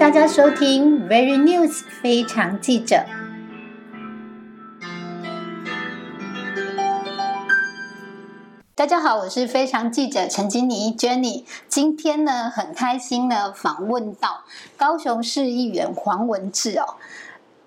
大家收听 Very News 非常记者。大家好，我是非常记者陈金妮 Jenny。今天呢，很开心呢，访问到高雄市议员黄文志哦。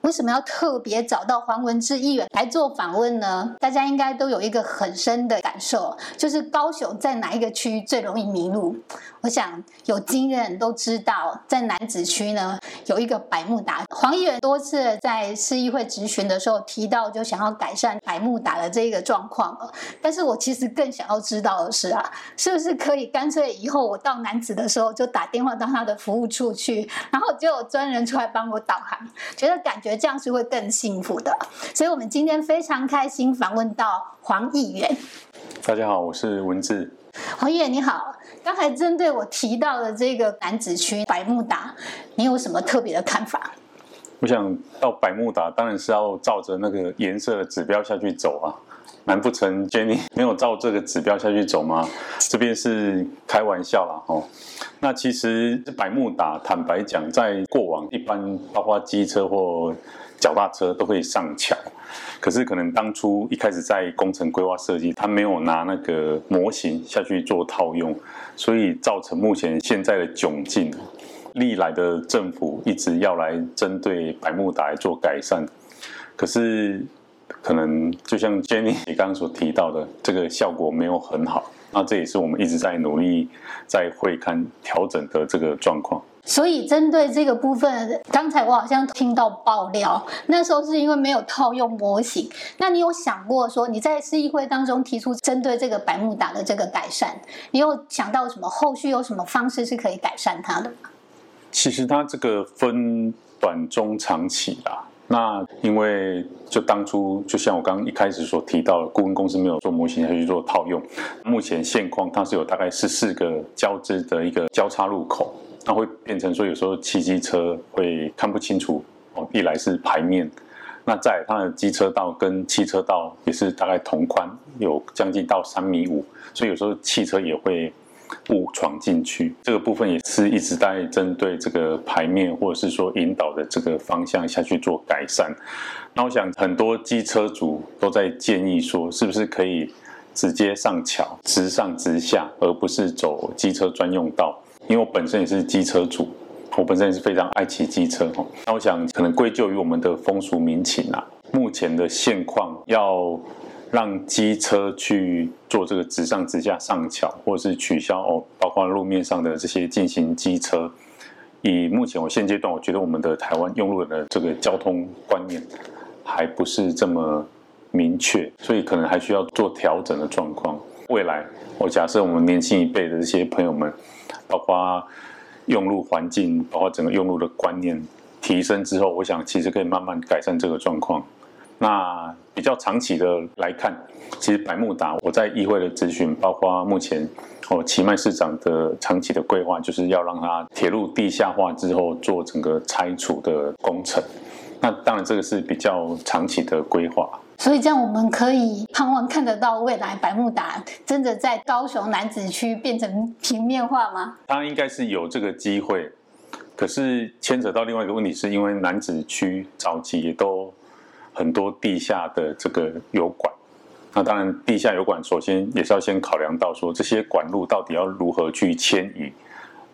为什么要特别找到黄文志议员来做访问呢？大家应该都有一个很深的感受，就是高雄在哪一个区最容易迷路？我想有经验都知道，在南子区呢有一个百慕达。黄议员多次在市议会质询的时候提到，就想要改善百慕达的这个状况但是我其实更想要知道的是啊，是不是可以干脆以后我到南子的时候就打电话到他的服务处去，然后就有专人出来帮我导航，觉得感觉。这样是会更幸福的，所以我们今天非常开心访问到黄议员。大家好，我是文志。黄议员你好，刚才针对我提到的这个南子区百慕达，你有什么特别的看法？我想到百慕达，当然是要照着那个颜色的指标下去走啊。难不成 Jenny 没有照这个指标下去走吗？这边是开玩笑啦，哦。那其实百慕达，坦白讲，在过往一般包括机车或脚踏车都会上桥，可是可能当初一开始在工程规划设计，他没有拿那个模型下去做套用，所以造成目前现在的窘境。历来的政府一直要来针对百慕达做改善，可是。可能就像 Jenny 你刚刚所提到的，这个效果没有很好，那这也是我们一直在努力在会刊调整的这个状况。所以针对这个部分，刚才我好像听到爆料，那时候是因为没有套用模型。那你有想过说你在市议会当中提出针对这个百慕达的这个改善，你有想到什么后续有什么方式是可以改善它的吗？其实它这个分短中长期啦。那因为就当初就像我刚刚一开始所提到的，顾问公司没有做模型，还去做套用。目前现况它是有大概十四个交织的一个交叉路口，那会变成说有时候骑机车会看不清楚哦。一来是牌面，那在它的机车道跟汽车道也是大概同宽，有将近到三米五，所以有时候汽车也会。误闯进去，这个部分也是一直在针对这个牌面或者是说引导的这个方向下去做改善。那我想很多机车主都在建议说，是不是可以直接上桥，直上直下，而不是走机车专用道？因为我本身也是机车主，我本身也是非常爱骑机车哈。那我想可能归咎于我们的风俗民情啊，目前的现况要。让机车去做这个直上直下上桥，或是取消哦，包括路面上的这些进行机车。以目前我现阶段，我觉得我们的台湾用路的这个交通观念还不是这么明确，所以可能还需要做调整的状况。未来，我假设我们年轻一辈的这些朋友们，包括用路环境，包括整个用路的观念提升之后，我想其实可以慢慢改善这个状况。那比较长期的来看，其实百慕达我在议会的咨询，包括目前哦奇迈市长的长期的规划，就是要让它铁路地下化之后做整个拆除的工程。那当然这个是比较长期的规划。所以这样我们可以盼望看得到未来百慕达真的在高雄南子区变成平面化吗？当然应该是有这个机会，可是牵扯到另外一个问题，是因为南子区早期也都。很多地下的这个油管，那当然地下油管首先也是要先考量到说这些管路到底要如何去迁移，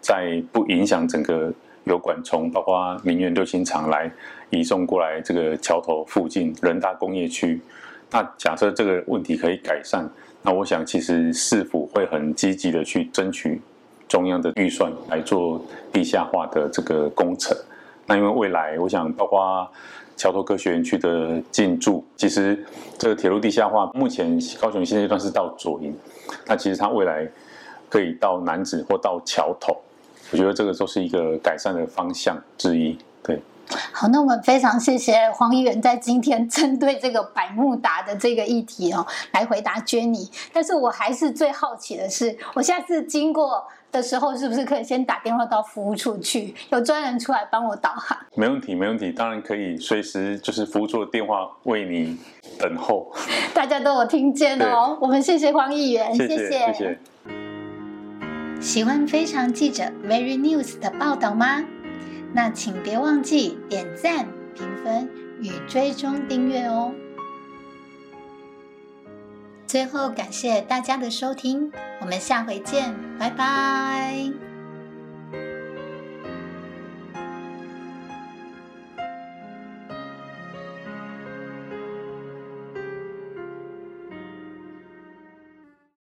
在不影响整个油管从包括明源六星厂来移送过来这个桥头附近人大工业区。那假设这个问题可以改善，那我想其实市府会很积极的去争取中央的预算来做地下化的这个工程。那因为未来我想包括。桥头科学园区的进驻，其实这个铁路地下化，目前高雄现阶段是到左营，那其实它未来可以到南子或到桥头，我觉得这个都是一个改善的方向之一。对，好，那我们非常谢谢黄议员在今天针对这个百慕达的这个议题哦，来回答 Jenny。但是我还是最好奇的是，我下次经过。的时候是不是可以先打电话到服务处去，有专人出来帮我导航？没问题，没问题，当然可以随时就是服务处的电话为你等候。大家都有听见哦，我们谢谢黄议员，谢谢谢谢。喜欢非常记者 Very News 的报道吗？那请别忘记点赞、评分与追踪订阅哦。最后，感谢大家的收听，我们下回见，拜拜。